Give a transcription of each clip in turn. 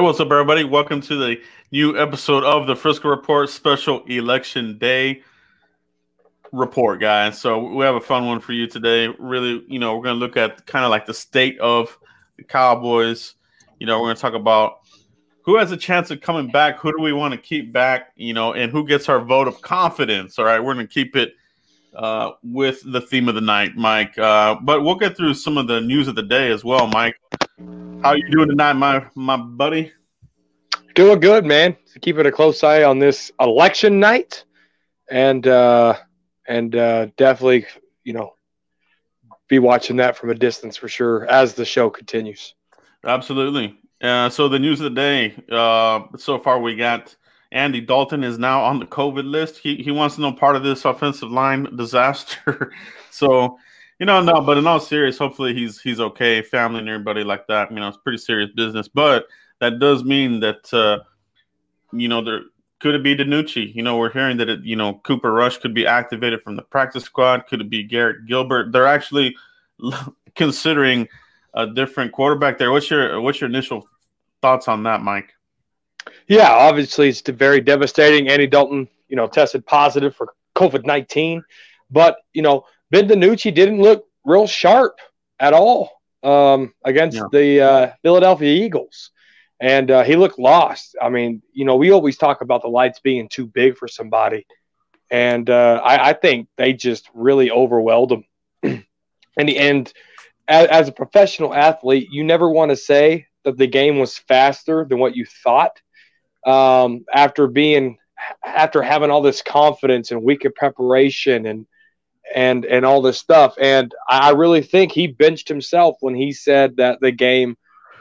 Hey, what's up, everybody? Welcome to the new episode of the Frisco Report Special Election Day report, guys. So we have a fun one for you today. Really, you know, we're going to look at kind of like the state of the Cowboys. You know, we're going to talk about who has a chance of coming back, who do we want to keep back, you know, and who gets our vote of confidence. All right, we're going to keep it uh, with the theme of the night, Mike. Uh, but we'll get through some of the news of the day as well, Mike. How you doing tonight, my my buddy? Doing good, man. Keeping a close eye on this election night, and uh, and uh, definitely, you know, be watching that from a distance for sure as the show continues. Absolutely. Uh, so the news of the day. Uh, so far, we got Andy Dalton is now on the COVID list. He he wants to know part of this offensive line disaster. so you know, no, but in all serious, hopefully he's he's okay, family and everybody like that. You know, it's pretty serious business. But that does mean that uh, you know there could it be DiNucci. You know, we're hearing that it, you know Cooper Rush could be activated from the practice squad. Could it be Garrett Gilbert? They're actually considering a different quarterback there. What's your what's your initial thoughts on that, Mike? Yeah, obviously it's very devastating. Andy Dalton, you know, tested positive for COVID nineteen, but you know Ben DiNucci didn't look real sharp at all um, against yeah. the uh, Philadelphia Eagles. And uh, he looked lost. I mean, you know, we always talk about the lights being too big for somebody. And uh, I, I, think they just really overwhelmed him. in the end, as, as a professional athlete, you never want to say that the game was faster than what you thought. Um, after being, after having all this confidence and week of preparation and and and all this stuff. And I really think he benched himself when he said that the game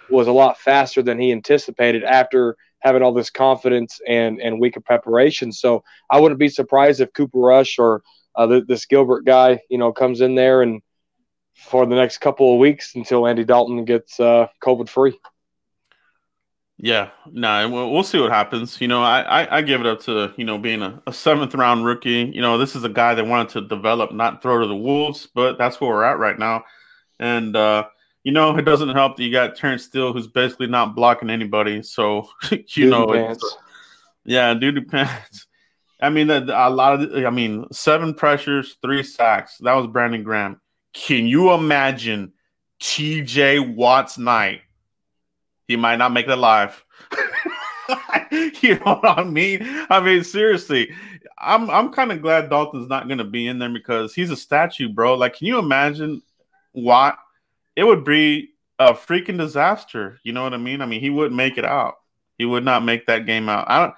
was a lot faster than he anticipated after having all this confidence and and week of preparation. So I wouldn't be surprised if Cooper Rush or uh, this Gilbert guy, you know, comes in there and for the next couple of weeks until Andy Dalton gets uh, COVID free. Yeah, no, nah, we'll, we'll see what happens. You know, I, I, I give it up to you know being a, a, seventh round rookie. You know, this is a guy that wanted to develop, not throw to the wolves, but that's where we're at right now. And uh, you know, it doesn't help that you got Terence Steele, who's basically not blocking anybody. So you dude know, uh, yeah, dude depends. I mean, a, a lot of, I mean, seven pressures, three sacks. That was Brandon Graham. Can you imagine T.J. Watt's night? He might not make it alive. you know what I mean? I mean, seriously, I'm I'm kind of glad Dalton's not going to be in there because he's a statue, bro. Like, can you imagine what it would be a freaking disaster. You know what I mean? I mean, he wouldn't make it out. He would not make that game out. I don't.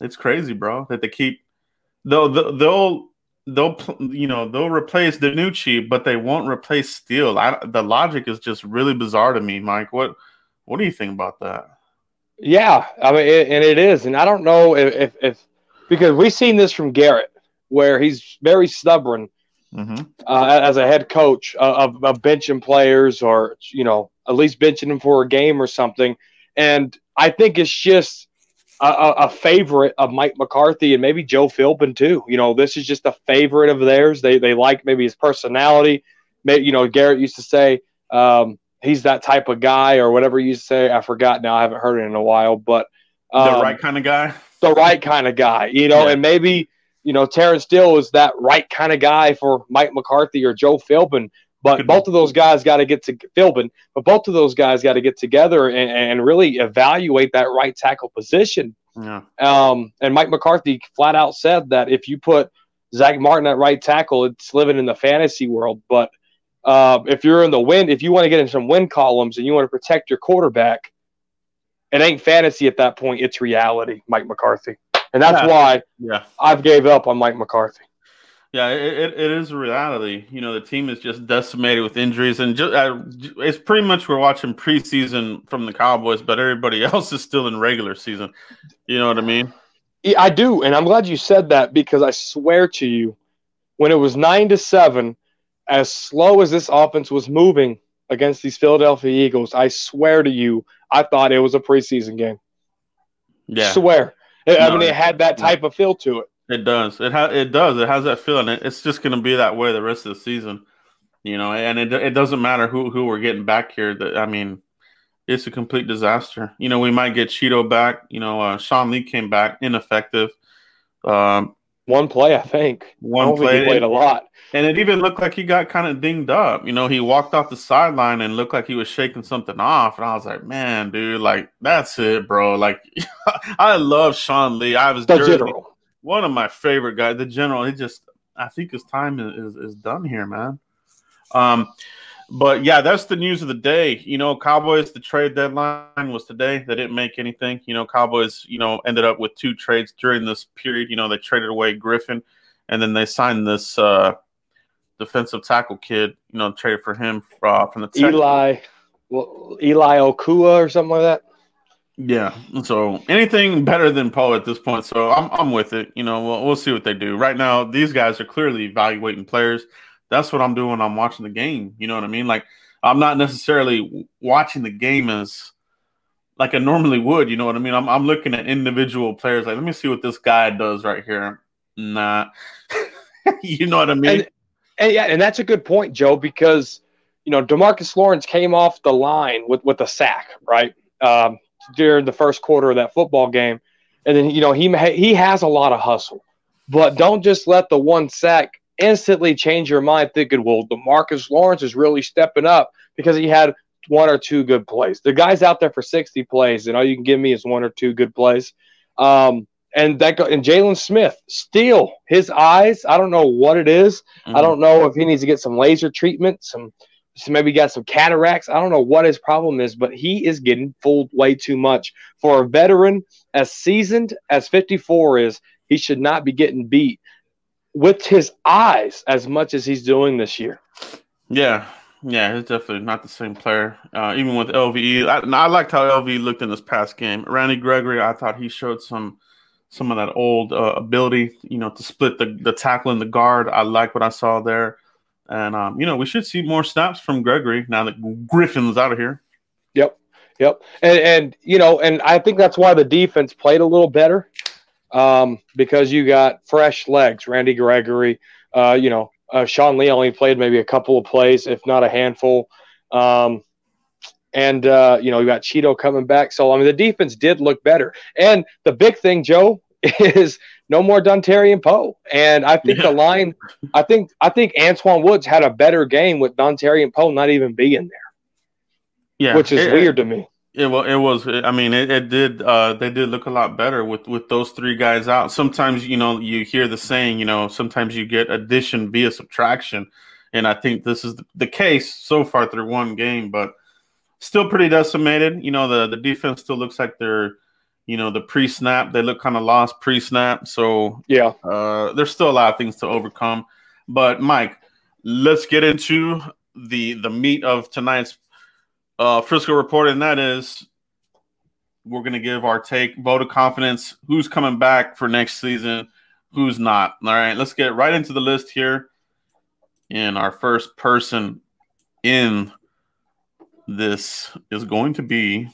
It's crazy, bro, that they keep. They'll they'll they'll you know they'll replace DiNucci, but they won't replace Steele. I, the logic is just really bizarre to me, Mike. What what do you think about that? Yeah, I mean, it, and it is, and I don't know if, if, if because we've seen this from Garrett, where he's very stubborn mm-hmm. uh, as a head coach of, of benching players, or you know, at least benching them for a game or something. And I think it's just a, a, favorite of Mike McCarthy and maybe Joe Philbin too. You know, this is just a favorite of theirs. They they like maybe his personality. Maybe you know, Garrett used to say. Um, he's that type of guy or whatever you say. I forgot now. I haven't heard it in a while, but um, the right kind of guy. The right kind of guy, you know, yeah. and maybe you know Terence Steele is that right kind of guy for Mike McCarthy or Joe Philbin. But both of those guys got to get to Philbin, but both of those guys got to get together and, and, really evaluate that right tackle position. Yeah. Um, and Mike McCarthy flat out said that if you put Zack Martin at right tackle, it's living in the fantasy world. But uh, if you're in the wind, if you want to get in some win columns and you want to protect your quarterback, it ain't fantasy at that point. It's reality, Mike McCarthy, and that's yeah. why yeah. I've gave up on Mike McCarthy. Yeah, it, it is reality. You know, the team is just decimated with injuries, and just, uh, it's pretty much we're watching preseason from the Cowboys, but everybody else is still in regular season. You know what I mean? Yeah, I do, and I'm glad you said that because I swear to you, when it was nine to seven as slow as this offense was moving against these Philadelphia Eagles, I swear to you, I thought it was a preseason game. Yeah, swear. No, I mean, it had that type of feel to it. It does. It has. It does. It has that feeling. It's just going to be that way the rest of the season, you know. And it it doesn't matter who who we're getting back here. That I mean, it's a complete disaster. You know, we might get Cheeto back. You know, uh, Sean Lee came back ineffective. Um, one play, I think. One I play. played a lot. And it even looked like he got kind of dinged up. You know, he walked off the sideline and looked like he was shaking something off. And I was like, man, dude, like, that's it, bro. Like, I love Sean Lee. I was the jersey, general. one of my favorite guys. The general, he just, I think his time is, is, is done here, man. Um, but yeah, that's the news of the day. You know, Cowboys, the trade deadline was today. They didn't make anything. You know, Cowboys, you know, ended up with two trades during this period. You know, they traded away Griffen and then they signed this uh defensive tackle kid, you know, traded for him uh, from the Texans. Eli, well, Eli Okua or something like that. Yeah. So anything better than Poe at this point. So I'm I'm with it. You know, we'll, we'll see what they do. Right now, these guys are clearly evaluating players. That's what I'm doing. I'm watching the game. You know what I mean? Like I'm not necessarily watching the game as like I normally would. You know what I mean? I'm I'm looking at individual players. Like, let me see what this guy does right here. Nah. you know what I mean? And, and yeah, and that's a good point, Joe, because you know Demarcus Lawrence came off the line with with a sack, right, um, during the first quarter of that football game, and then you know he he has a lot of hustle, but don't just let the one sack instantly change your mind, thinking, well, Demarcus Lawrence is really stepping up because he had one or two good plays. The guy's out there for sixty plays, and all you can give me is one or two good plays. Um, and that go, and Jaylon Smith steal his eyes. I don't know what it is. Mm-hmm. I don't know if he needs to get some laser treatment, some, some maybe got some cataracts. I don't know what his problem is, but he is getting fooled way too much for a veteran as seasoned as 54 is. He should not be getting beat with his eyes as much as he's doing this year. Yeah, yeah, he's definitely not the same player. Uh, even with LVE, I, I liked how LVE looked in this past game. Randy Gregory, I thought he showed some some of that old uh, ability, you know, to split the, the tackle and the guard. I like what I saw there. And, um, you know, we should see more snaps from Gregory now that Griffen's out of here. Yep. Yep. And, and, you know, and I think that's why the defense played a little better um, because you got fresh legs. Randy Gregory, uh, you know, uh, Sean Lee only played maybe a couple of plays, if not a handful. Um, and uh, you know you got Cheeto coming back. So I mean the defense did look better. And the big thing, Joe, is no more Dontari Poe. And I think yeah. the line, I think I think Antwaun Woods had a better game with Dontari Poe not even being there. Yeah, which is it, weird to me. It, well, it was. I mean, it, it did. Uh, they did look a lot better with with those three guys out. Sometimes, you know, you hear the saying, you know, sometimes you get addition via subtraction, and I think this is the, case so far through one game. But still pretty decimated. You know, the the defense still looks like they're, you know, the pre snap. They look kind of lost pre snap. So yeah, uh, there's still a lot of things to overcome. But Mike, let's get into the the meat of tonight's uh, Frisco report, and that is we're going to give our take, vote of confidence, who's coming back for next season, who's not. All right, let's get right into the list here. And our first person in this is going to be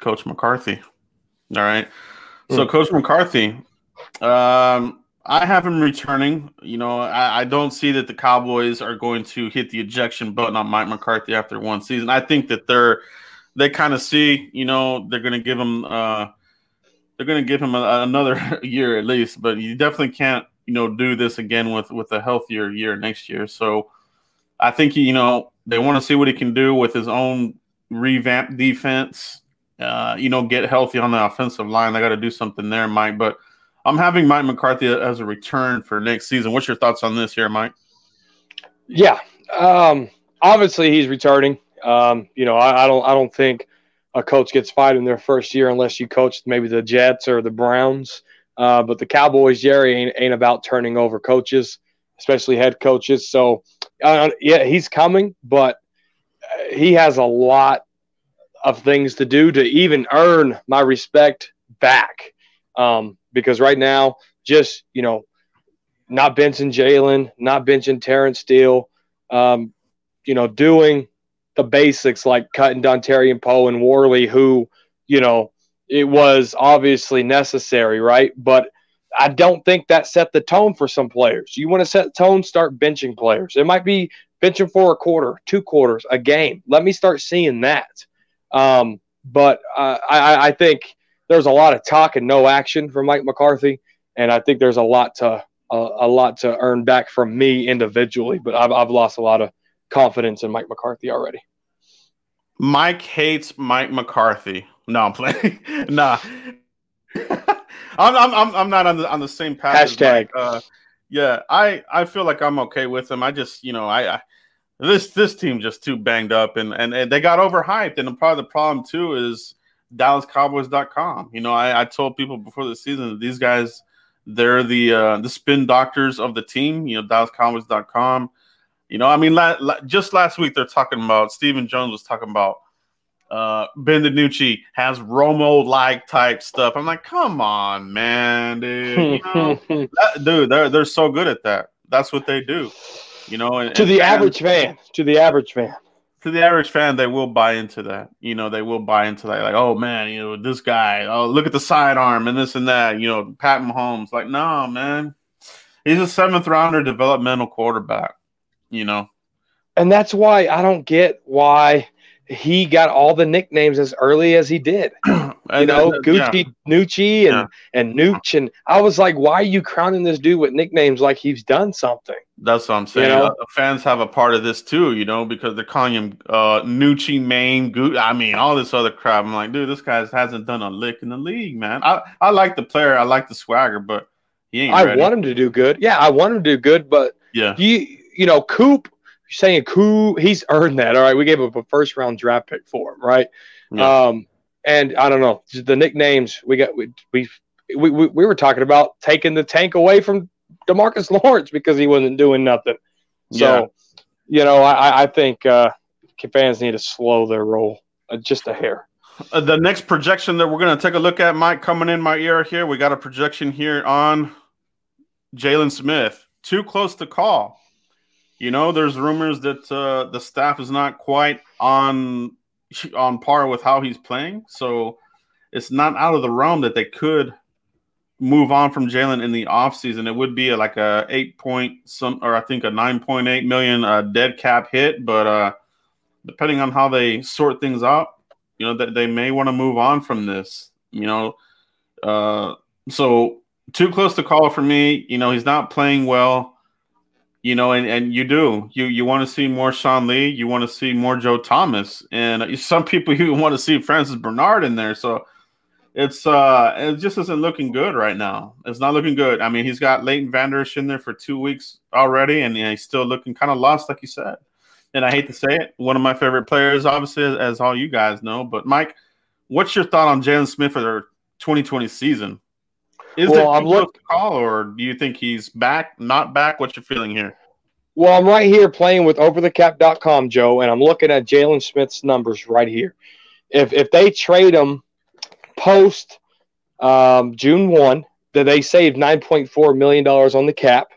Coach McCarthy. All right. So, hmm. Coach McCarthy, um, I have him returning. You know, I, I, don't see that the Cowboys are going to hit the ejection button on Mike McCarthy after one season. I think that they're they kind of see, you know, they're going to give him uh, they're going to give him a, another year at least. But you definitely can't, you know, do this again with with a healthier year next year. So I think you know they want to see what he can do with his own revamped defense. Uh, you know, get healthy on the offensive line. They got to do something there, Mike. But I'm having Mike McCarthy as a return for next season. What's your thoughts on this here, Mike? Yeah, um, obviously he's returning. Um, you know, I, I, don't, I don't think a coach gets fired in their first year unless you coach maybe the Jets or the Browns. Uh, but the Cowboys, Jerry ain't, ain't about turning over coaches, especially head coaches. So, uh, yeah, he's coming, but he has a lot of things to do to even earn my respect back. Um, because right now, just you know, not benching Jaylon, not benching Terence Steele, um, you know, doing the basics like cutting Dontari and Poe and Worley, who, you know, it was obviously necessary, right? But I don't think that set the tone for some players. You want to set tone, start benching players. It might be benching for a quarter, two quarters, a game. Let me start seeing that. Um, but uh, I, I think there's a lot of talk and no action from Mike McCarthy, and I think there's a lot to a, a lot to earn back from me individually. But I've I've lost a lot of confidence in Mike McCarthy already. Mike hates Mike McCarthy. No, I'm playing. nah, I'm, I'm I'm not on the on the same path. Hashtag. Uh, yeah, I I feel like I'm okay with him. I just you know I, I this this team just too banged up and, and and they got overhyped. And part of the problem too is DallasCowboys.com. You know, I, I told people before the season that these guys, they're the uh, the spin doctors of the team. You know, DallasCowboys.com. You know, I mean, la- la- just last week they're talking about Stephen Jones was talking about uh, Ben DiNucci has Romo like type stuff. I'm like, come on, man, dude. You know, that, dude, they're they're so good at that. That's what they do. You know, and, to the average fan, to the average fan to the average fan, they will buy into that. You know, they will buy into that. Like, oh man, you know, this guy. Oh, look at the sidearm and this and that. You know, Pat Mahomes. Like, no, man, he's a seventh rounder developmental quarterback. You know, and that's why I don't get why he got all the nicknames as early as he did. you know, Gucci, yeah. Nucci, and yeah. and Nooch, and I was like, why are you crowning this dude with nicknames like he's done something? That's what I'm saying. You know? uh, fans have a part of this too, you know, because they're calling him uh, Nucci, Maine, Gucci. I mean, all this other crap. I'm like, dude, this guy hasn't done a lick in the league, man. I I like the player, I like the swagger, but he ain't. I ready. want him to do good. Yeah, I want him to do good, but yeah, you you know, Coop saying Coop, he's earned that. All right, we gave him a first round draft pick for him, right? Yeah. Um, and I don't know the nicknames we got. We, we we we were talking about taking the tank away from Demarcus Lawrence because he wasn't doing nothing. So, yeah. you know, I I think uh, fans need to slow their roll uh, just a hair. Uh, the next projection that we're going to take a look at, Mike, coming in my ear here, we got a projection here on Jaylon Smith. Too close to call. You know, there's rumors that uh, the staff is not quite on on par with how he's playing. So it's not out of the realm that they could move on from Jaylon in the offseason. It would be like a eight point some or I think a nine point eight million uh, dead cap hit, but uh, depending on how they sort things out, you know that they may want to move on from this. You know, uh, so too close to call for me. You know, he's not playing well you know, and, and you do you you want to see more Sean Lee, you want to see more Joe Thomas, and some people even want to see Francis Bernard in there. So it's uh it just isn't looking good right now. It's not looking good. I mean, he's got Leighton Vander Esch in there for two weeks already, and he's still looking kind of lost, like you said. And I hate to say it, one of my favorite players, obviously, as all you guys know. But Mike, what's your thought on Jaylon Smith for their 2020 season? Is well, it I'm look- call, or do you think he's back, not back? What's your feeling here? Well, I'm right here playing with overthecap.com, Joe, and I'm looking at Jaylon Smith's numbers right here. If if they trade him post um, June 1, that they save $9.4 million on the cap.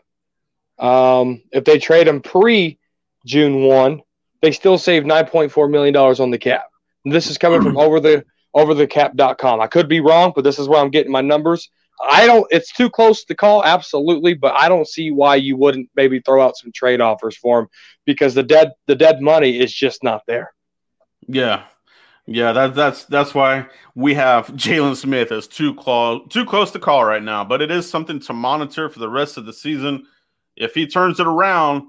Um, if they trade him pre June 1, they still save $9.4 million on the cap. And this is coming from over the over the cap.com. I could be wrong, but this is where I'm getting my numbers. I don't. It's too close to call, absolutely, but I don't see why you wouldn't maybe throw out some trade offers for him because the dead the dead money is just not there. Yeah, yeah. That, that's that's why we have Jaylon Smith as too close too close to call right now. But it is something to monitor for the rest of the season. If he turns it around,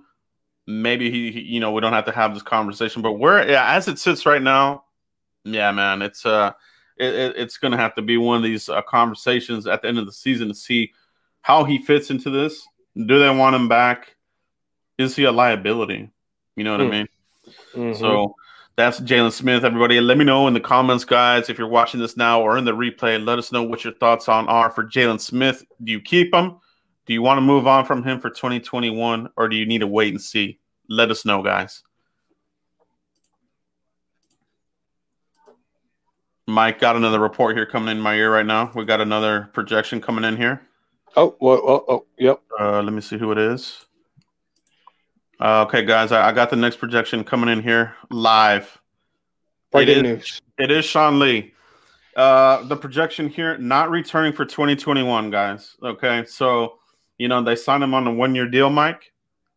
maybe he, he you know we don't have to have this conversation. But where yeah, as it sits right now, yeah, man, it's uh it, it, it's going to have to be one of these uh, conversations at the end of the season to see how he fits into this. Do they want him back? Is he a liability? You know what mm. I hmm. mean? Mm-hmm. So that's Jaylon Smith. Everybody, let me know in the comments, guys, if you're watching this now or in the replay. Let us know what your thoughts on are for Jaylon Smith. Do you keep him? Do you want to move on from him for 2021, or do you need to wait and see? Let us know, guys. Mike got another report here coming in my ear right now. We got another projection coming in here. Oh, well, oh, oh, yep. Uh, let me see who it is. Uh, okay, guys, I, I, got the next projection coming in here live. Breaking news. It is Sean Lee. Uh, the projection here not returning for 2021, guys. Okay, so you know they signed him on a one-year deal, Mike,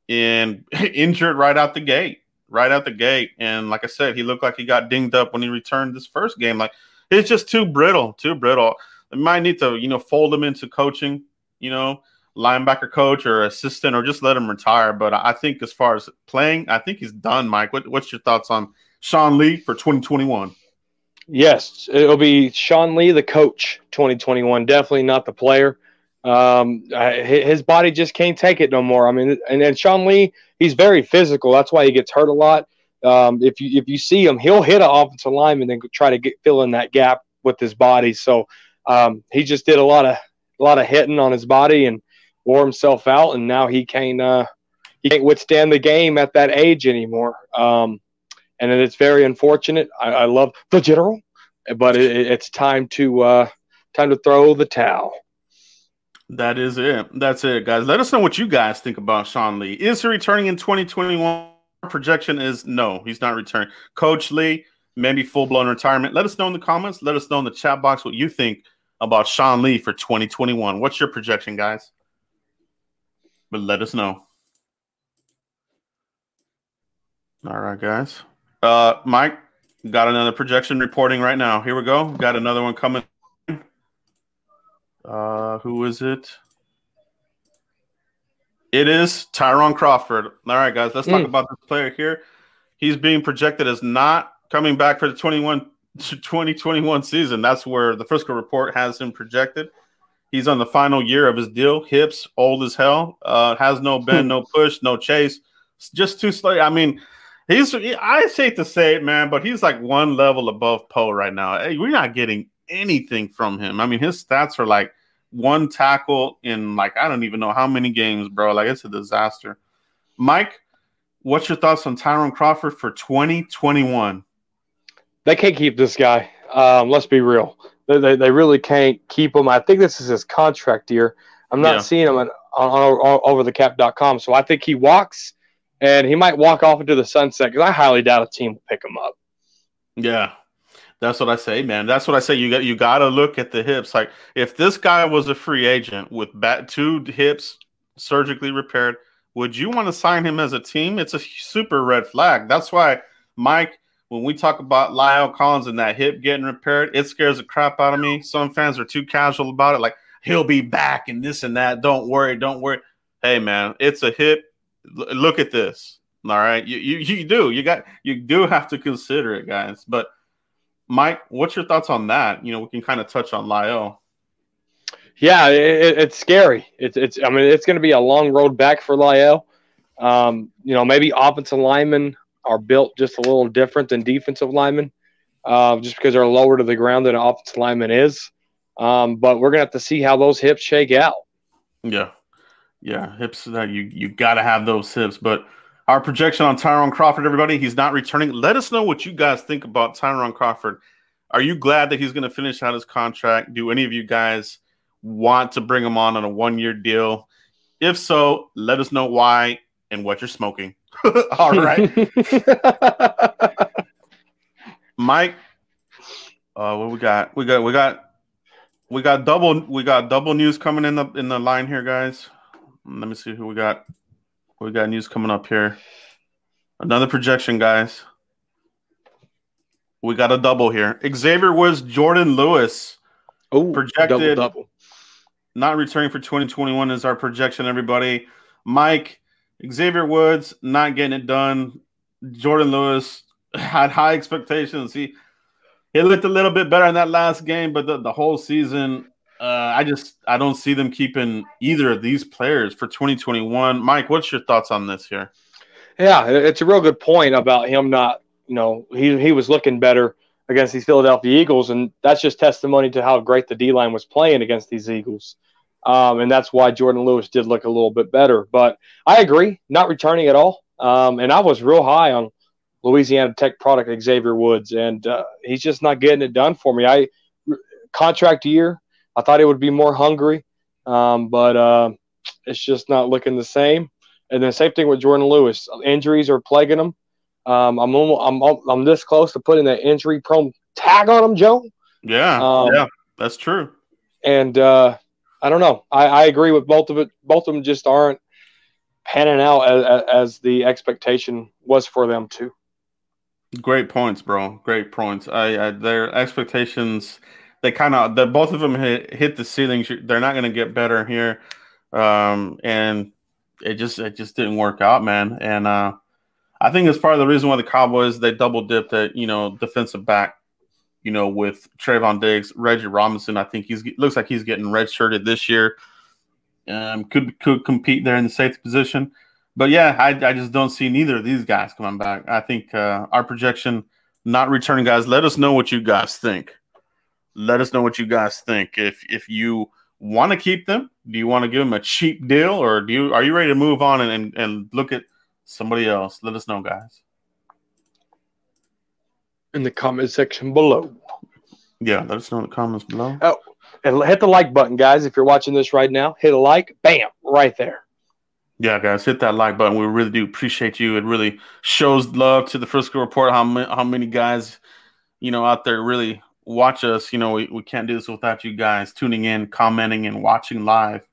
and injured right out the gate right out the gate. And like I said, he looked like he got dinged up when he returned this first game. Like it's just too brittle, too brittle. They might need to, you know, fold him into coaching, you know, linebacker coach or assistant, or just let him retire. But I think as far as playing, I think he's done. Mike, what, what's your thoughts on Sean Lee for 2021? Yes, it'll be Sean Lee, the coach, 2021. Definitely not the player. Um, his body just can't take it no more. I mean, and then Sean Lee, he's very physical. That's why he gets hurt a lot. Um, if you if you see him, he'll hit an offensive lineman and try to get fill in that gap with his body. So um, he just did a lot of a lot of hitting on his body and wore himself out, and now he can't uh, he can't withstand the game at that age anymore. Um, and it's very unfortunate. I, I, love the general, but it, it's time to uh, time to throw the towel. That is it. That's it, guys. Let us know what you guys think about Sean Lee. Is he returning in 2021? Projection is no, he's not returning. Coach Lee, maybe full blown retirement. Let us know in the comments. Let us know in the chat box what you think about Sean Lee for 2021. What's your projection, guys? But let us know. All right, guys. Uh, Mike, got another projection reporting right now. Here we go. Got another one coming uh, who is it? It is Tyrone Crawford. All right, guys, let's mm. talk hmm. about this player here. He's being projected as not coming back for the 21 2021 season. That's where the Frisco report has him projected. He's on the final year of his deal. Hips old as hell. Uh, has no bend, no push, no chase. It's just too slow. I mean, he's I hate to say it, man, but he's like one level above Poe right now. Hey, we're not getting anything from him. I mean, his stats are like one tackle in like I don't even know how many games, bro. Like it's a disaster. Mike, what's your thoughts on Tyrone Crawford for 2021? They can't keep this guy. Um, let's be real. They, they, they, really can't keep him. I think this is his contract year. I'm not yeah. seeing him on, on, on overthecap.com. So I think he walks and he might walk off into the sunset because I highly doubt a team will pick him up. Yeah, that's what I say, man. That's what I say. You got you got to look at the hips. Like if this guy was a free agent with bat, two hips surgically repaired, would you want to sign him as a team? It's a super red flag. That's why Mike, when we talk about La'el Collins and that hip getting repaired, it scares the crap out of me. Some fans are too casual about it, like he'll be back and this and that. Don't worry, don't worry. Hey, man, it's a hip. L- look at this. All right, you, you you do you got you do have to consider it, guys. But Mike, what's your thoughts on that? You know, we can kind of touch on La'el. Yeah, it, it's scary. It's it's. I mean, it's going to be a long road back for La'el. Um, you know, maybe offensive linemen are built just a little different than defensive linemen, uh, just because they're lower to the ground than an offensive lineman is. Um, but we're gonna have to see how those hips shake out. Yeah, yeah, hips. That you you got to have those hips. But our projection on Tyrone Crawford, everybody, he's not returning. Let us know what you guys think about Tyrone Crawford. Are you glad that he's going to finish out his contract? Do any of you guys want to bring him on on a one year deal? If so, let us know why and what you're smoking. All right. Mike, uh, what we got? We got we got we got double we got double news coming in the in the line here, guys. Let me see who we got. We got news coming up here. Another projection, guys. We got a double here. Xavier Woods, Jourdan Lewis. Oh, projected double, double not returning for 2021 is our projection, everybody. Mike, Xavier Woods, not getting it done. Jourdan Lewis had high expectations. He he looked a little bit better in that last game, but the, the whole season, uh, I just I don't see them keeping either of these players for 2021. Mike, what's your thoughts on this here? Yeah, it's a real good point about him not, you know, he he was looking better against these Philadelphia Eagles, and that's just testimony to how great the D line was playing against these Eagles. Um, and that's why Jourdan Lewis did look a little bit better. But I agree, not returning at all. Um, and I was real high on Louisiana Tech product Xavier Woods, and uh, he's just not getting it done for me. I contract year, I thought it would be more hungry, um, but uh, it's just not looking the same. And then same thing with Jourdan Lewis. Injuries are plaguing him. Um, I'm, I'm I'm this close to putting that injury prone tag on him, Joe. Yeah, um, yeah, that's true. And uh, I don't know. I, I agree with both of it. Both of them just aren't panning out as, as the expectation was for them too. Great points, bro. Great points. I, I their expectations they kind of the both of them hit hit the ceilings. They're not going to get better here, um, and it just it just didn't work out, man. And uh, I think it's part of the reason why the Cowboys they double dipped at you know defensive back, you know with Trevon Diggs, Reggie Robinson. I think he's looks like he's getting redshirted this year. Um, could could compete there in the safety position, but yeah, I, I just don't see neither of these guys coming back. I think uh, our projection not returning guys. Let us know what you guys think. Let us know what you guys think. If if you want to keep them, do you want to give them a cheap deal, or do you are you ready to move on and, and, and look at somebody else. Let us know, guys. In the comment section below. Yeah, let us know in the comments below. Oh, and hit the like button, guys. If you're watching this right now, hit a like. Bam, right there. Yeah, guys, hit that like button. We really do appreciate you. It really shows love to the Frisco Report. How many, how many guys, you know, out there really watch us. You know, we, we can't do this without you guys tuning in, commenting, and watching live.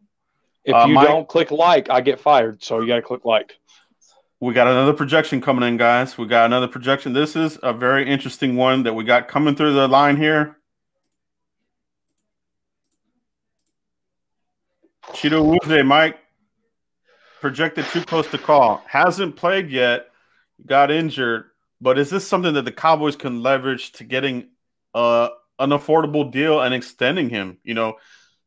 If uh, you Mike, don't click like, I get fired. So you got to click like. We got another projection coming in, guys. We got another projection. This is a very interesting one that we got coming through the line here. Chido Awuzie, Mike, projected too close to call. Hasn't played yet, got injured. But is this something that the Cowboys can leverage to getting uh, an affordable deal and extending him? You know,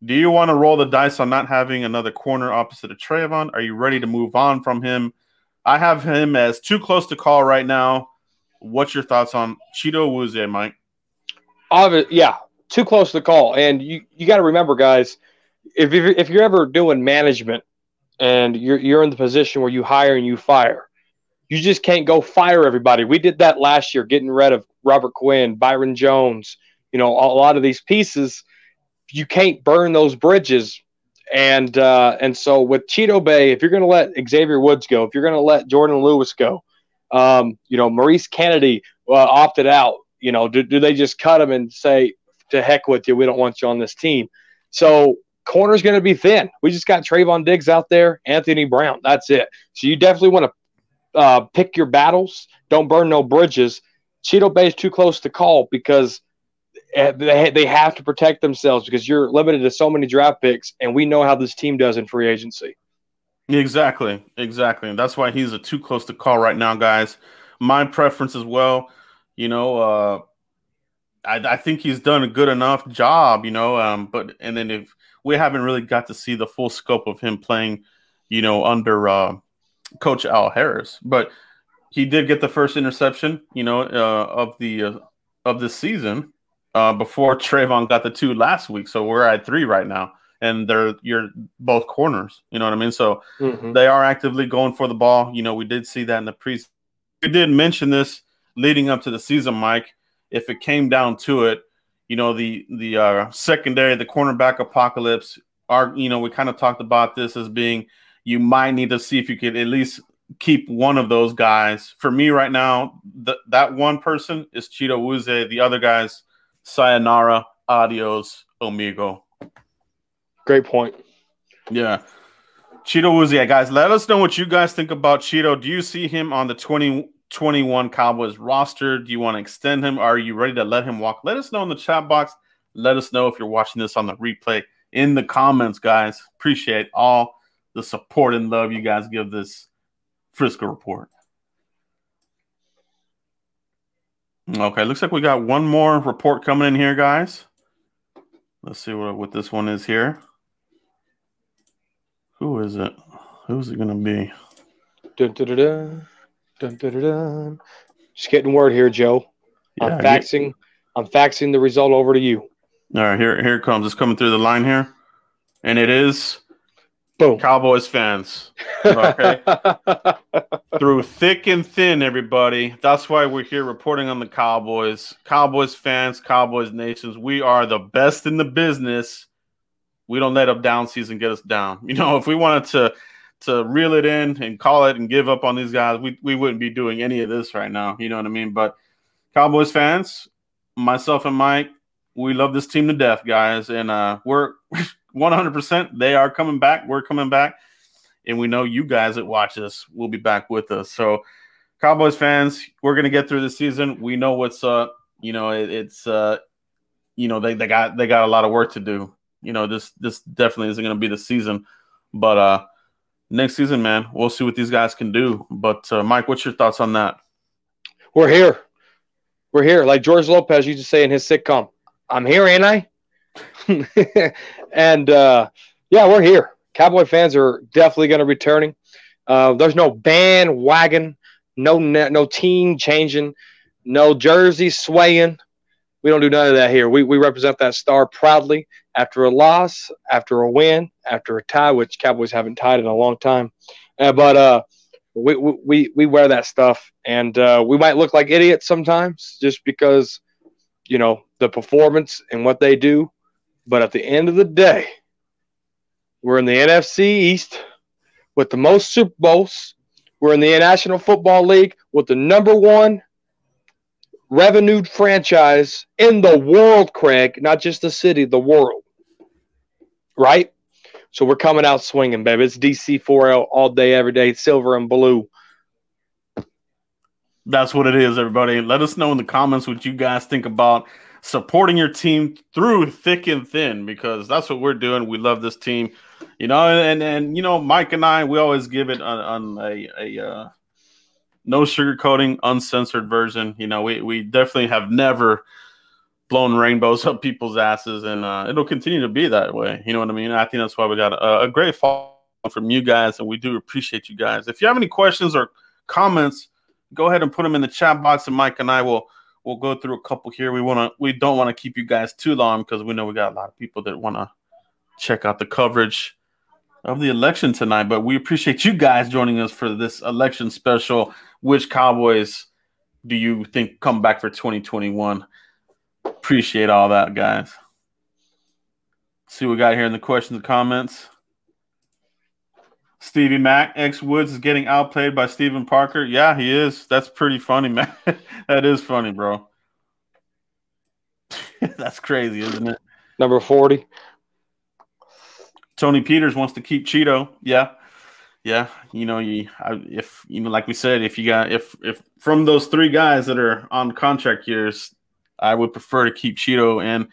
do you want to roll the dice on not having another corner opposite of Trevon? Are you ready to move on from him? I have him as too close to call right now. What's your thoughts on Chido Awuzie, Mike? Yeah, too close to call. And you, you got to remember, guys, if, you're, if you're ever doing management and you're, you're in the position where you hire and you fire, you just can't go fire everybody. We did that last year, getting rid of Robert Quinn, Byron Jones, you know, a lot of these pieces. You can't burn those bridges and uh, and so with Chidobe, if you're going to let Xavier Woods go, if you're going to let Jourdan Lewis go, um, you know Maurice Canady uh, opted out. You know, do, do they just cut him and say to heck with you? We don't want you on this team. So corner's going to be thin. We just got Trevon Diggs out there, Anthony Brown. That's it. So you definitely want to uh, pick your battles. Don't burn no bridges. Chidobe is too close to call because Eh, they, they have to protect themselves because you're limited to so many draft picks, and we know how this team does in free agency. Exactly, exactly. And that's why he's a too close to call right now, guys. My preference as well. You know, uh, I, I, think he's done a good enough job, you know. Um, but and then if we haven't really got to see the full scope of him playing, you know, under uh, Coach Al Harris, but he did get the first interception, you know, uh, of the uh, of the season uh, before Trevon got the two last week. So we're at three right now, and they're you're both corners. You know what I mean? So mm-hmm. they are actively going for the ball. You know, we did see that in the pre. We did mention this leading up to the season, Mike. If it came down to it, you know, the the uh, secondary, the cornerback apocalypse. Are you know we kind of talked about this as being you might need to see if you could at least keep one of those guys. For me right now, th- that one person is Chido Awuzie. The other guys, sayonara, adios, amigo. Great point. Yeah. Chido Awuzie, guys, let us know what you guys think about Chido. Do you see him on the 2021 Cowboys roster? Do you want to extend him? Are you ready to let him walk? Let us know in the chat box. Let us know if you're watching this on the replay in the comments, guys. Appreciate all the support and love you guys give this Frisco report. Okay, looks like we got one more report coming in here, guys. Let's see what, what this one is here. Who is it? Who's it going to be? Dun, dun, dun, dun, dun, dun, Just getting word here, Joe. Yeah, I'm faxing. Get... I'm faxing the result over to you. All right, here here it comes. It's coming through the line here, and it is Boom. Cowboys fans. Okay. Through thick and thin, everybody. That's why we're here reporting on the Cowboys. Cowboys fans, Cowboys nations. We are the best in the business. We don't let a down season get us down. You know, if we wanted to to reel it in and call it and give up on these guys, we, we wouldn't be doing any of this right now. You know what I mean? But Cowboys fans, myself and Mike, we love this team to death, guys. And uh, we're 100%. They are coming back. We're coming back. And we know you guys that watch us will be back with us. So, Cowboys fans, we're going to get through the season. We know what's up. You know, it, it's, uh, you know, they, they got they got a lot of work to do. You know, this this definitely isn't going to be the season. But uh next season, man, we'll see what these guys can do. But uh, Mike, what's your thoughts on that? We're here. We're here. Like George Lopez used to say in his sitcom, I'm here, ain't I? and uh, yeah, we're here. Cowboy fans are definitely going to returning. Uh, there's no bandwagon, no no team changing, no jersey swaying. We don't do none of that here. We, we represent that star proudly after a loss, after a win, after a tie, which Cowboys haven't tied in a long time. Uh, but uh, we, we, we wear that stuff, and uh, we might look like idiots sometimes just because, you know, the performance and what they do but at the end of the day, we're in the NFC East with the most Super Bowls. We're in the National Football League with the number one revenued franchise in the world, Craig, not just the city, the world. Right? So we're coming out swinging, baby. It's DC 4L all day, every day, silver and blue. That's what it is, everybody. Let us know in the comments what you guys think about supporting your team through thick and thin because that's what we're doing. We love this team, you know, and and you know, Mike and I, we always give it on, on a, a uh, no sugarcoating, uncensored version. You know, we we definitely have never blown rainbows up people's asses, and uh, it'll continue to be that way. You know what I mean? I think that's why we got a, a great follow from you guys, and we do appreciate you guys. If you have any questions or comments, go ahead and put them in the chat box, and Mike and I will we'll go through a couple here. We want to we don't want to keep you guys too long because we know we got a lot of people that want to check out the coverage of the election tonight. But we appreciate you guys joining us for this election special. Which Cowboys do you think come back for 2021? Appreciate all that, guys. See what we got here in the questions and comments. Stevie Mack, X Woods is getting outplayed by Steven Parker. Yeah, he is. That's pretty funny, man. that is funny, bro. That's crazy, isn't it? Number 40. Tony Peters wants to keep Cheeto. Yeah. Yeah. You know, you if you know, like we said, if you got if if from those three guys that are on contract years, I would prefer to keep Cheeto and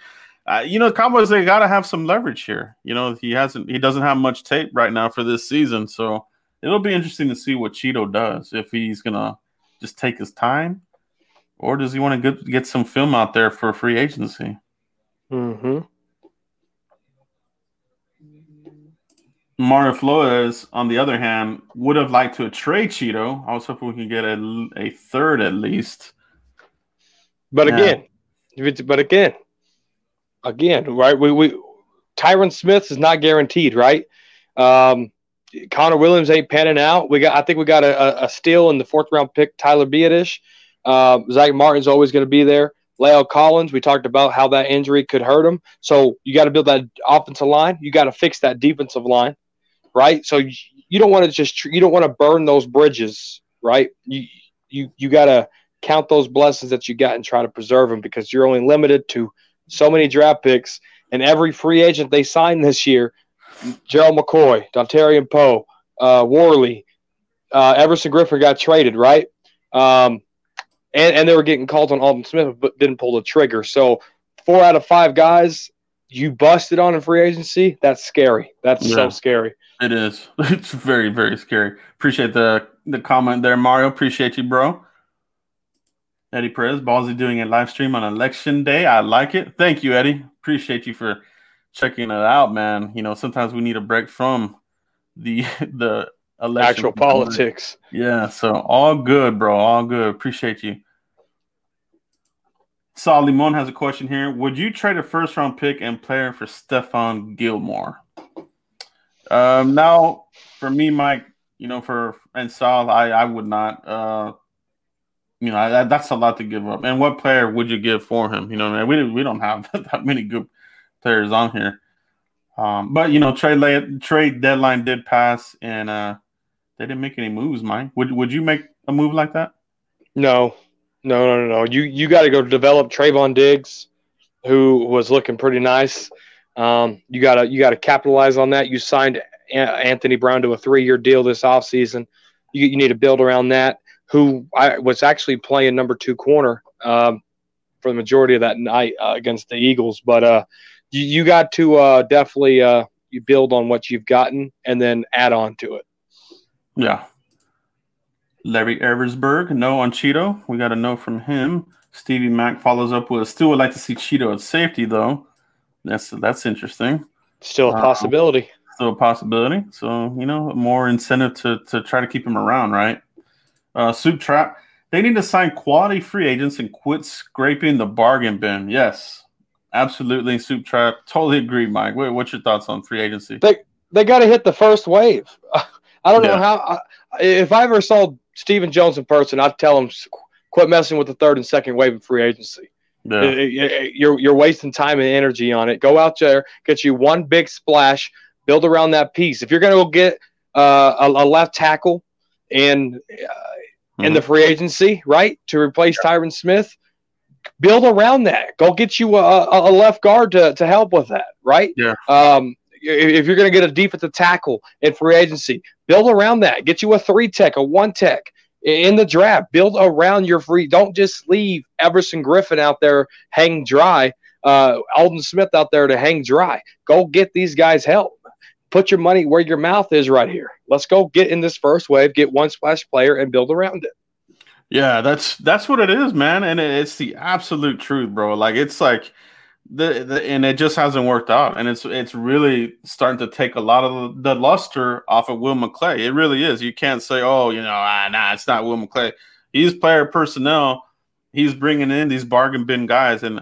uh, you know, Cowboys they got to have some leverage here. You know, he hasn't he doesn't have much tape right now for this season, so it'll be interesting to see what Cheeto does if he's gonna just take his time or does he want to get get some film out there for free agency? Mm-hmm. Mario Flores, on the other hand, would have liked to trade Cheeto. I was hoping we could get a, a third at least. But yeah. again, but again, again, right? We we Tyron Smith is not guaranteed, right? Um, Connor Williams ain't panning out. We got, I think we got a, a steal in the fourth round pick, Tyler Biadasz. Uh, Zack Martin's always going to be there. La'el Collins, we talked about how that injury could hurt him. So you got to build that offensive line. You got to fix that defensive line right? So you don't want to just you don't want to burn those bridges, right? You you you got to count those blessings that you got and try to preserve them because you're only limited to so many draft picks. And every free agent they signed this year, Gerald McCoy, Dontari Poe, uh, Worley, uh, Everson Griffen got traded, right? Um, and, and they were getting called on Aldon Smith, but didn't pull the trigger. So four out of five guys you busted on in free agency. That's scary. That's yeah. so scary. It is. It's very, very scary. Appreciate the the comment there, Mario. Appreciate you, bro. Eddie Perez, Ballsy doing a live stream on election day. I like it. Thank you, Eddie. Appreciate you for checking it out, man. You know, sometimes we need a break from the the election actual politics. Yeah, so all good, bro. All good. Appreciate you. Saul Limon has a question here. Would you trade a first round pick and player for Stephon Gilmore? Um, now, for me, Mike, you know, for and Saul, I I would not. Uh, you know, I, that's a lot to give up. And what player would you give for him? You know, man, we we don't have that many good players on here. Um, but you know, trade lay, trade deadline did pass, and uh, they didn't make any moves. Mike, would would you make a move like that? No, no, no, no. You you got to go develop Trevon Diggs, who was looking pretty nice. Um, you gotta you gotta capitalize on that. You signed Anthony Brown to a three year deal this offseason. You, you need to build around that. Who I was actually playing number two corner um, for the majority of that night uh, against the Eagles. But uh, you, you, got to uh, definitely uh, you build on what you've gotten and then add on to it. Yeah. Larry Eversberg, no on Cheeto. We got a no from him. Stevie Mack follows up with still would like to see Cheeto at safety though. That's that's interesting. Still a uh, possibility. Still a possibility. So you know, more incentive to to try to keep him around, right? Uh, Soup Trap. They need to sign quality free agents and quit scraping the bargain bin. Yes, absolutely. Soup Trap. Totally agree, Mike. Wait, what's your thoughts on free agency? They they got to hit the first wave. I don't yeah. know how. if I ever saw Stephen Jones in person, I'd tell him quit messing with the third and second wave of free agency. Yeah. You're you're wasting time and energy on it. Go out there, get you one big splash, build around that piece. If you're going to go get uh, a, a, left tackle and uh, mm-hmm. in the free agency, right, to replace yeah. Tyron Smith, build around that. Go get you a, a, left guard to, to help with that, right? Yeah. Um, if you're going to get a defensive tackle in free agency, build around that. Get you a three tech, a one tech in the draft. Build around your free. Don't just leave Everson Griffen out there hang dry. Uh, Aldon Smith out there to hang dry. Go get these guys help. Put your money where your mouth is right here. Let's go get in this first wave, get one splash player, and build around it. Yeah, that's that's what it is, man, and it's the absolute truth, bro. Like it's like the, the, and it just hasn't worked out, and it's it's really starting to take a lot of the, luster off of Will McClay. It really is. You can't say, oh, you know, ah, nah, it's not Will McClay. He's player personnel. He's bringing in these bargain bin guys, and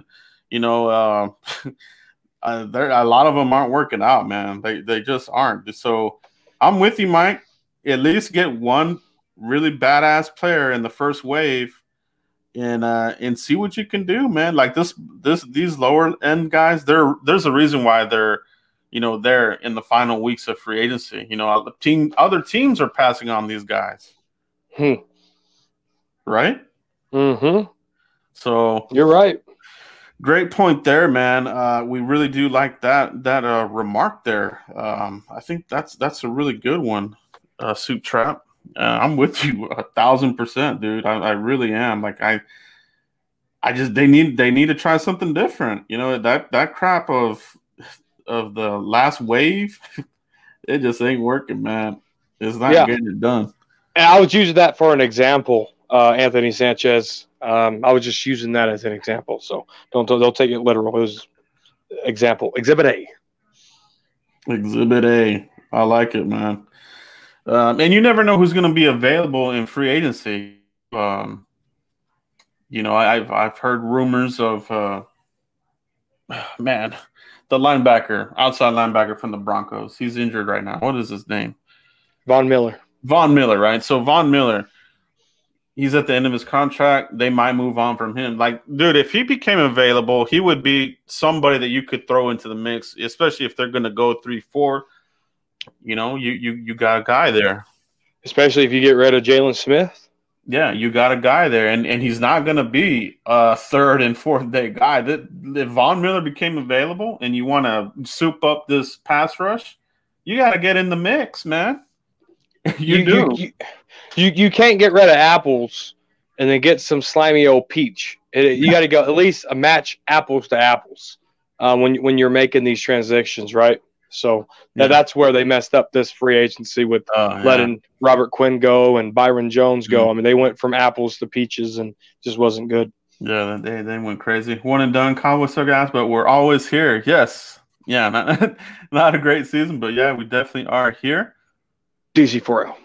you know, uh, uh, there a lot of them aren't working out, man. They they just aren't. So I'm with you, Mike. At least get one really badass player in the first wave and uh and see what you can do, man. Like this this these lower end guys, there there's a reason why they're you know they're in the final weeks of free agency. You know, team other teams are passing on these guys. Hmm. Right? Mm-hmm. So you're right. Great point there, man. Uh, we really do like that that uh, remark there. Um, I think that's that's a really good one, uh, Soup Trap. Uh, I'm with you a thousand percent, dude. I, I really am. Like I, I just they need they need to try something different. You know that that crap of of the last wave, it just ain't working, man. It's not yeah. getting it done. And I was using that for an example. Uh, Anthony Sanchez Um, I was just using that as an example, so don't don't, don't take it literal. It was example exhibit A. Exhibit A. I like it, man. Um, and you never know who's going to be available in free agency. Um, you know, I've I've heard rumors of uh, man, the linebacker, outside linebacker from the Broncos. He's injured right now. What is his name? Von Miller. Von Miller, right? So Von Miller, he's at the end of his contract. They might move on from him. Like, dude, if he became available, he would be somebody that you could throw into the mix, especially if they're going to go three, four. You know, you you you got a guy there. Especially if you get rid of Jaylon Smith. Yeah, you got a guy there, and, and he's not going to be a third and fourth day guy. That if Von Miller became available, and you want to soup up this pass rush, you got to get in the mix, man. you, you do. You, you, you you can't get rid of apples and then get some slimy old peach. It, you got to go at least a match apples to apples uh, when when you're making these transitions, right? So yeah. that's where they messed up this free agency with uh, letting yeah. Robert Quinn go and Byron Jones go. Mm-hmm. I mean, they went from apples to peaches and just wasn't good. Yeah, they, they went crazy. One and done Cowboys so guys, but we're always here. Yes. Yeah, not, not a great season, but yeah, we definitely are here. DC4L.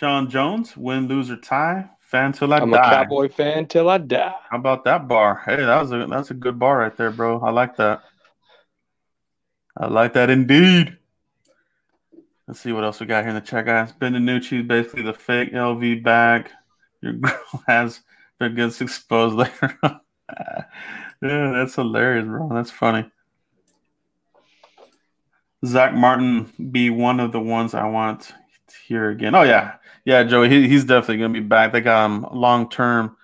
John Jones, win, lose, or tie. Fan till I I'm die. I'm a Cowboy fan till I die. How about that bar? Hey, that was a that's a good bar right there, bro. I like that. I like that indeed. Let's see what else we got here in the chat, guys. Ben DiNucci, basically the fake LV bag. Your girl has their goods exposed later yeah, that's hilarious, bro. That's funny. Zack Martin be one of the ones I want hear again. Oh yeah, yeah, Joey. He, he's definitely gonna be back. They got him long term,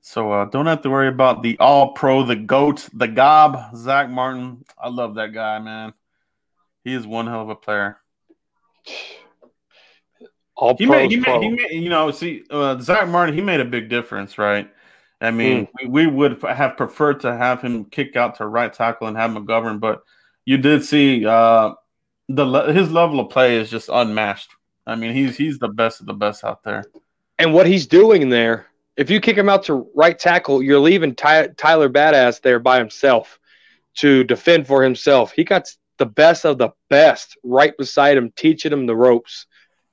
so uh, don't have to worry about the All Pro, the goat, the gob. Zack Martin. I love that guy, man. He is one hell of a player. All he made, he made, he made, you know, see, uh, Zack Martin, he made a big difference, right? I mean, mm. we, we, would have preferred to have him kick out to right tackle and have McGovern, but you did see uh, the his level of play is just unmatched. I mean, he's he's the best of the best out there. And what he's doing there, if you kick him out to right tackle, you're leaving Ty, Tyler Badass there by himself to defend for himself. He got the best of the best right beside him, teaching him the ropes.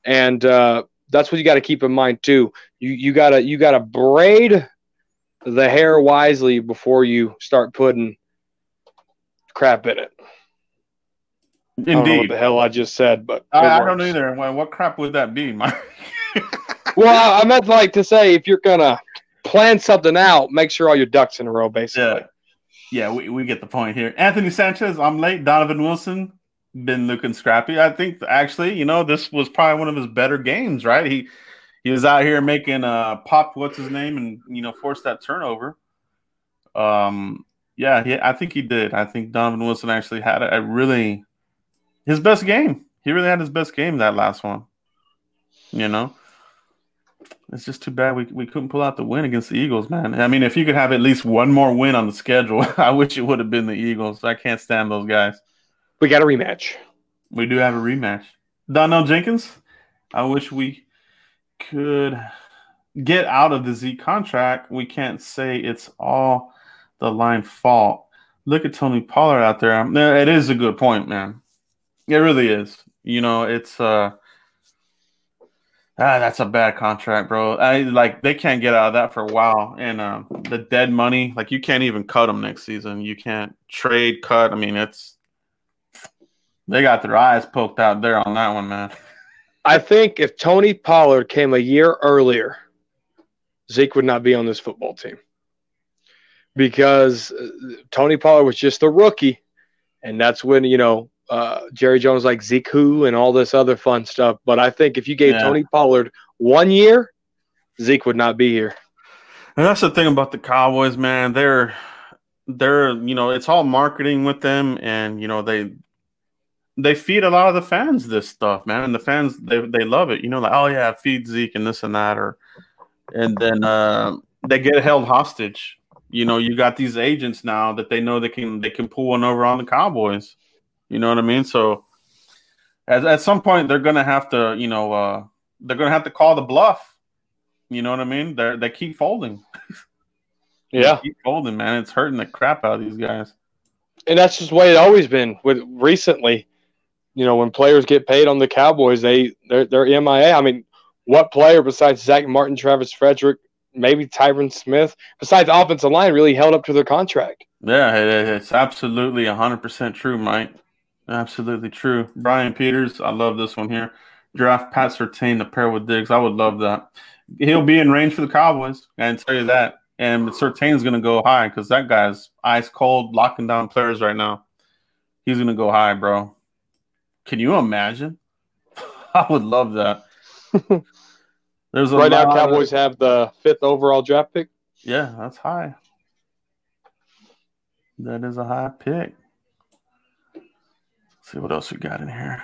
And uh, that's what you got to keep in mind too. You you gotta you gotta braid the hair wisely before you start putting crap in it. Indeed. I don't know what the hell I just said, but I, I don't either. Well, what crap would that be, Mike? well, I meant like to say if you're gonna plan something out, make sure all your ducks in a row, basically. Yeah. Yeah, we, we get the point here. Anthony Sanchez, I'm late. Donovan Wilson, been looking scrappy. I think actually, you know, this was probably one of his better games, right? He he was out here making uh pop what's his name and you know force that turnover. Um yeah, he, I think he did. I think Donovan Wilson actually had a, a really his best game. He really had his best game that last one. You know? It's just too bad we, we couldn't pull out the win against the Eagles, man. I mean, if you could have at least one more win on the schedule, I wish it would have been the Eagles. I can't stand those guys. We got a rematch. We do have a rematch. Donnell Jenkins, I wish we could get out of the Z contract. We can't say it's all the line fault. Look at Tony Pollard out there. It is a good point, man. It really is. You know, it's uh Ah, that's a bad contract, bro. I like they can't get out of that for a while, and uh, the dead money, like you can't even cut them next season. You can't trade, cut. I mean, it's they got their eyes poked out there on that one, man. I think if Tony Pollard came a year earlier, Zeke would not be on this football team because uh, Tony Pollard was just a rookie, and that's when you know uh, Jerry Jones like Zeke who and all this other fun stuff. But I think if you gave yeah. Tony Pollard one year, Zeke would not be here. And that's the thing about the Cowboys, man. They're they're you know it's all marketing with them, and you know they they feed a lot of the fans this stuff, man. And the fans they they love it. You know, like oh yeah, feed Zeke and this and that, or and then uh, they get held hostage. You know, you got these agents now that they know they can they can pull one over on the Cowboys. You know what I mean? So at, at some point they're gonna have to, you know, uh, they're gonna have to call the bluff. You know what I mean? They they keep folding. Yeah, keep holding, man. It's hurting the crap out of these guys. And that's just the way it always been. With recently, you know, when players get paid on the Cowboys, they they're, they're MIA. I mean, what player besides Zack Martin, Travis Frederick, maybe Tyron Smith, besides offensive line, really held up to their contract? Yeah, it's absolutely 100% true, Mike. Absolutely true. Brian Peters, I love this one here. Draft Pat Surtain to pair with Diggs. I would love that. He'll be in range for the Cowboys. I can tell you that. And Surtain's going to go high because that guy's ice cold, locking down players right now. He's going to go high, bro. Can you imagine? I would love that. There's right now, Cowboys of... have the fifth overall draft pick. Yeah, that's high. That is a high pick. See what else we got in here.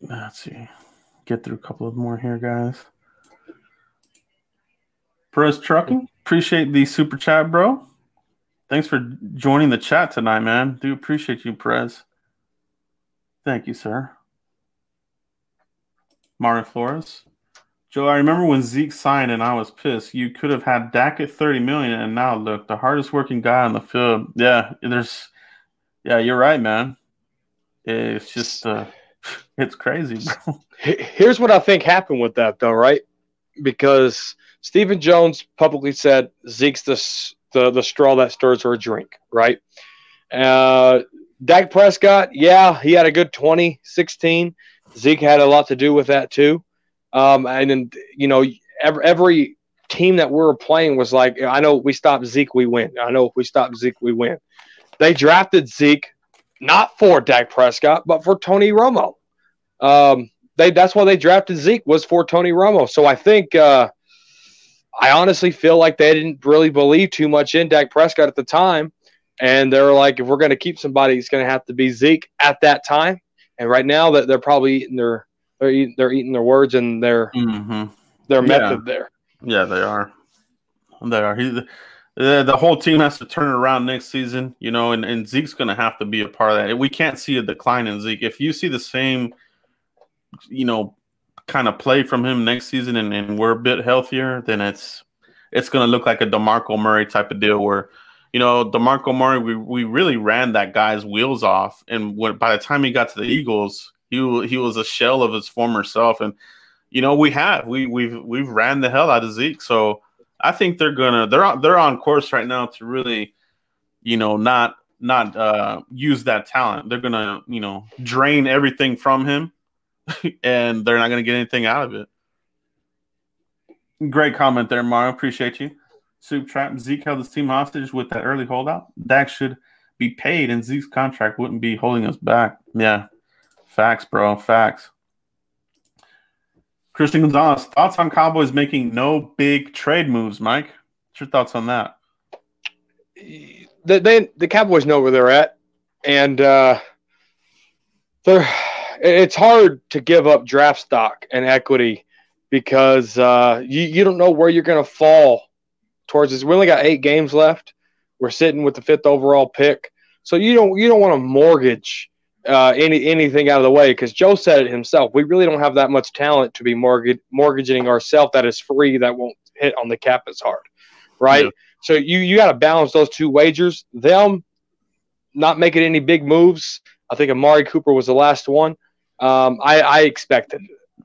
Let's see. Get through a couple of more here, guys. Perez Trucking, appreciate the super chat, bro. Thanks for joining the chat tonight, man. Do appreciate you, Perez. Thank you, sir. Mario Flores. Joe, I remember when Zeke signed and I was pissed. You could have had Dak at 30 million and now look, the hardest working guy on the field. Yeah, there's yeah, you're right, man. It's just uh it's crazy, bro. Here's what I think happened with that though, right? Because Stephen Jones publicly said Zeke's the the, the straw that stirs her drink, right? Uh Dak Prescott, yeah, he had a good 2016. Zeke had a lot to do with that too. Um, and then, you know, every, every team that we were playing was like, I know we stop Zeke, we win. I know if we stop Zeke, we win. They drafted Zeke not for Dak Prescott, but for Tony Romo. Um, they that's why they drafted Zeke was for Tony Romo. So I think uh, I honestly feel like they didn't really believe too much in Dak Prescott at the time, and they were like, if we're going to keep somebody, it's going to have to be Zeke at that time. And right now that they're probably eating their they're eating, they're eating their words and their mm-hmm. their method yeah. there. Yeah, they are. They are. He, the, the whole team has to turn it around next season, you know, and, and Zeke's going to have to be a part of that. We can't see a decline in Zeke. If you see the same, you know, kind of play from him next season and, and we're a bit healthier, then it's it's going to look like a DeMarco Murray type of deal where, you know, DeMarco Murray, we, we really ran that guy's wheels off. And when, by the time he got to the Eagles, he he was a shell of his former self, and you know we have we we've we've ran the hell out of Zeke. So I think they're gonna they're on they're on course right now to really, you know, not not uh, use that talent. They're gonna you know drain everything from him, and they're not gonna get anything out of it. Great comment there, Mario. Appreciate you. Soup Trap Zeke held his team hostage with that early holdout. Dak should be paid, and Zeke's contract wouldn't be holding us back. Yeah, Facts, bro. Facts. Christian Gonzalez, thoughts on Cowboys making no big trade moves, Mike? What's your thoughts on that? The they, the Cowboys know where they're at, and uh, they're. It's hard to give up draft stock and equity because uh, you you don't know where you're going to fall towards this. We only got eight games left. We're sitting with the fifth overall pick, so you don't you don't want to mortgage uh, any anything out of the way because Joe said it himself. We really don't have that much talent to be mortgage, mortgaging ourselves that is free that won't hit on the cap as hard, right? Yeah. So you you got to balance those two wagers. Them not making any big moves. I think Amari Cooper was the last one. Um, I, I expected.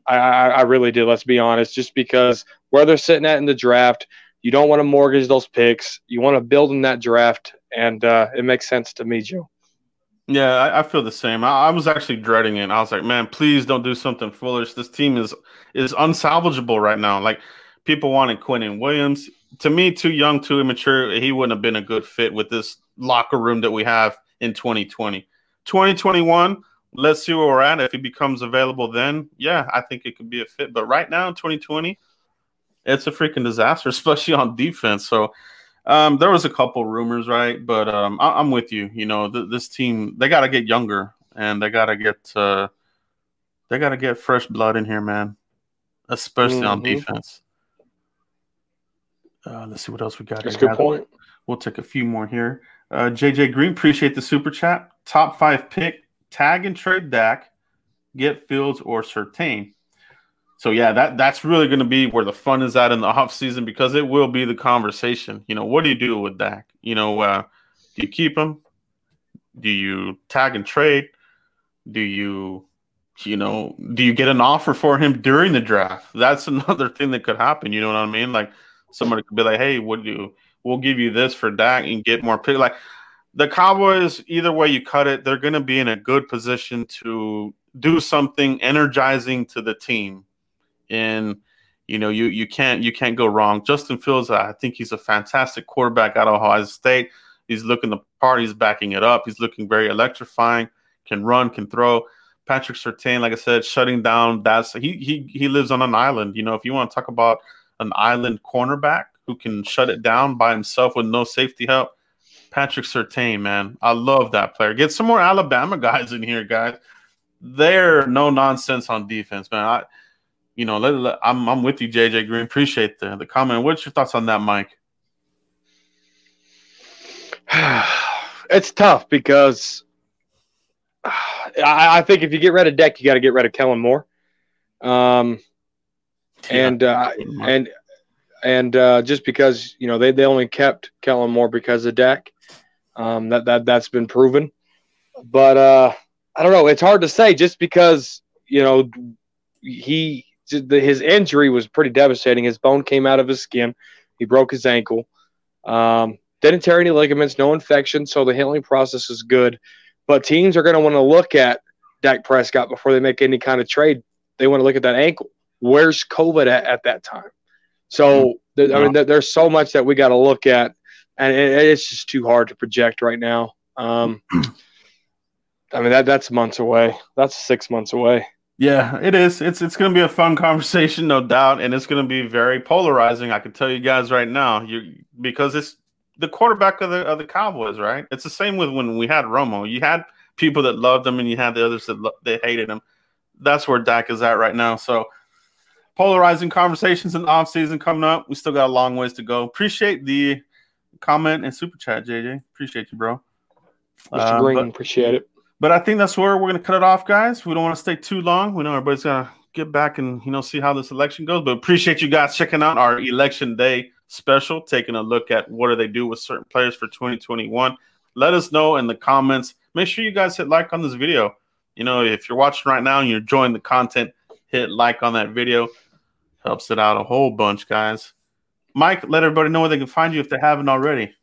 I, I, I really did. Let's be honest, just because where they're sitting at in the draft, you don't want to mortgage those picks. You want to build in that draft, and uh, it makes sense to me, Joe. Yeah, I, I, feel the same. I, I, was actually dreading it. I was like, man, please don't do something foolish. This team is is unsalvageable right now. Like people wanted Quinnen Williams. To me, too young, too immature. He wouldn't have been a good fit with this locker room that we have in 2020. 2021, let's see where we're at. If he becomes available then, yeah, I think it could be a fit. But right now in 2020, it's a freaking disaster, especially on defense. So um, there was a couple rumors, right? But um, I- am with you. You know, th- this team they got to get younger and they got to get uh, they got to get fresh blood in here, man, especially mm-hmm. on defense. Uh, let's see what else we got. That's a good point. We'll take a few more here. Uh, JJ Green, appreciate the super chat. Top five pick, tag and trade Dak, get Fields or Surtain. So yeah, that that's really going to be where the fun is at in the off season because it will be the conversation. You know, what do you do with Dak? You know, uh, do you keep him? Do you tag and trade? Do you, you know, do you get an offer for him during the draft? That's another thing that could happen. You know what I mean? Like somebody could be like, "Hey, what do you? We'll give you this for Dak and get more pick." Like the Cowboys, either way you cut it, they're going to be in a good position to do something energizing to the team, and you know you you can't you can't go wrong. Justin Fields, I think he's a fantastic quarterback out of Ohio State. He's looking the part. He's backing it up. He's looking very electrifying. Can run, can throw. Patrick Surtain, like I said, shutting down. That's he he he lives on an island. You know, if you want to talk about an island cornerback who can shut it down by himself with no safety help, Patrick Surtain, man, I love that player. Get some more Alabama guys in here, guys. They're no nonsense on defense, man. I, you know, let, let, I'm I'm with you, JJ Green. Appreciate the the comment. What's your thoughts on that, Mike? it's tough because I, I, think if you get rid of Dak, you got to get rid of Kellen Moore. Um, and uh, and and uh, just because you know they, they only kept Kellen Moore because of Dak, um, that that that's been proven. But uh, I don't know. It's hard to say just because you know he his injury was pretty devastating. His bone came out of his skin. He broke his ankle. Um, didn't tear any ligaments, no infection, so the healing process is good. But teams are going to want to look at Dak Prescott before they make any kind of trade. They want to look at that ankle. Where's COVID at, at that time? So mm-hmm. I mean, there's so much that we got to look at, and it's just too hard to project right now. Um, I mean that that's months away. That's six months away. Yeah, it is. It's it's going to be a fun conversation, no doubt, and it's going to be very polarizing. I can tell you guys right now, you because it's the quarterback of the of the Cowboys, right? It's the same with when we had Romo. You had people that loved him, and you had the others that lo- that hated him. That's where Dak is at right now. So polarizing conversations in the offseason coming up. We still got a long ways to go. Appreciate the comment and super chat, JJ. Appreciate you, bro. Mr. Uh, Green, but, appreciate it. But I think that's where we're gonna cut it off, guys. We don't want to stay too long. We know everybody's gonna get back and you know see how this election goes. But appreciate you guys checking out our election day special, taking a look at what do they do with certain players for 2021. Let us know in the comments. Make sure you guys hit like on this video. You know, if you're watching right now and you're enjoying the content, hit like on that video. Helps it out a whole bunch, guys. Mike, let everybody know where they can find you if they haven't already.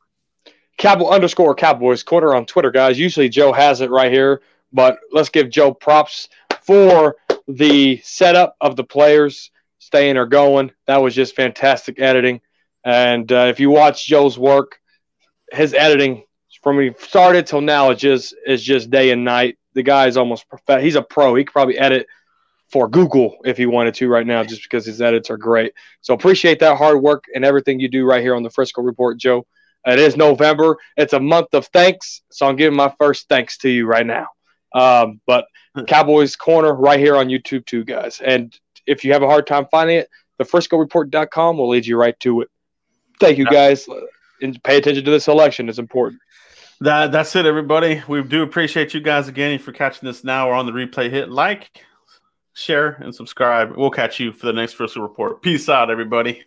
Cowboy underscore Cowboys Corner on Twitter, guys. Usually Joe has it right here, but let's give Joe props for the setup of the players staying or going. That was just fantastic editing. And uh, if you watch Joe's work, his editing from when he started till now is just is just day and night. The guy is almost perfect. He's a pro. He could probably edit for Google if he wanted to right now, just because his edits are great. So appreciate that hard work and everything you do right here on the Frisco Report, Joe. It is November. It's a month of thanks, so I'm giving my first thanks to you right now. Um, but Cowboys Corner right here on YouTube too, guys. And if you have a hard time finding it, the FriscoReport.com will lead you right to it. Thank you, guys. And pay attention to this election. It's important. That that's it, everybody. We do appreciate you guys again for catching this now or on the replay. Hit like, share, and subscribe. We'll catch you for the next Frisco Report. Peace out, everybody.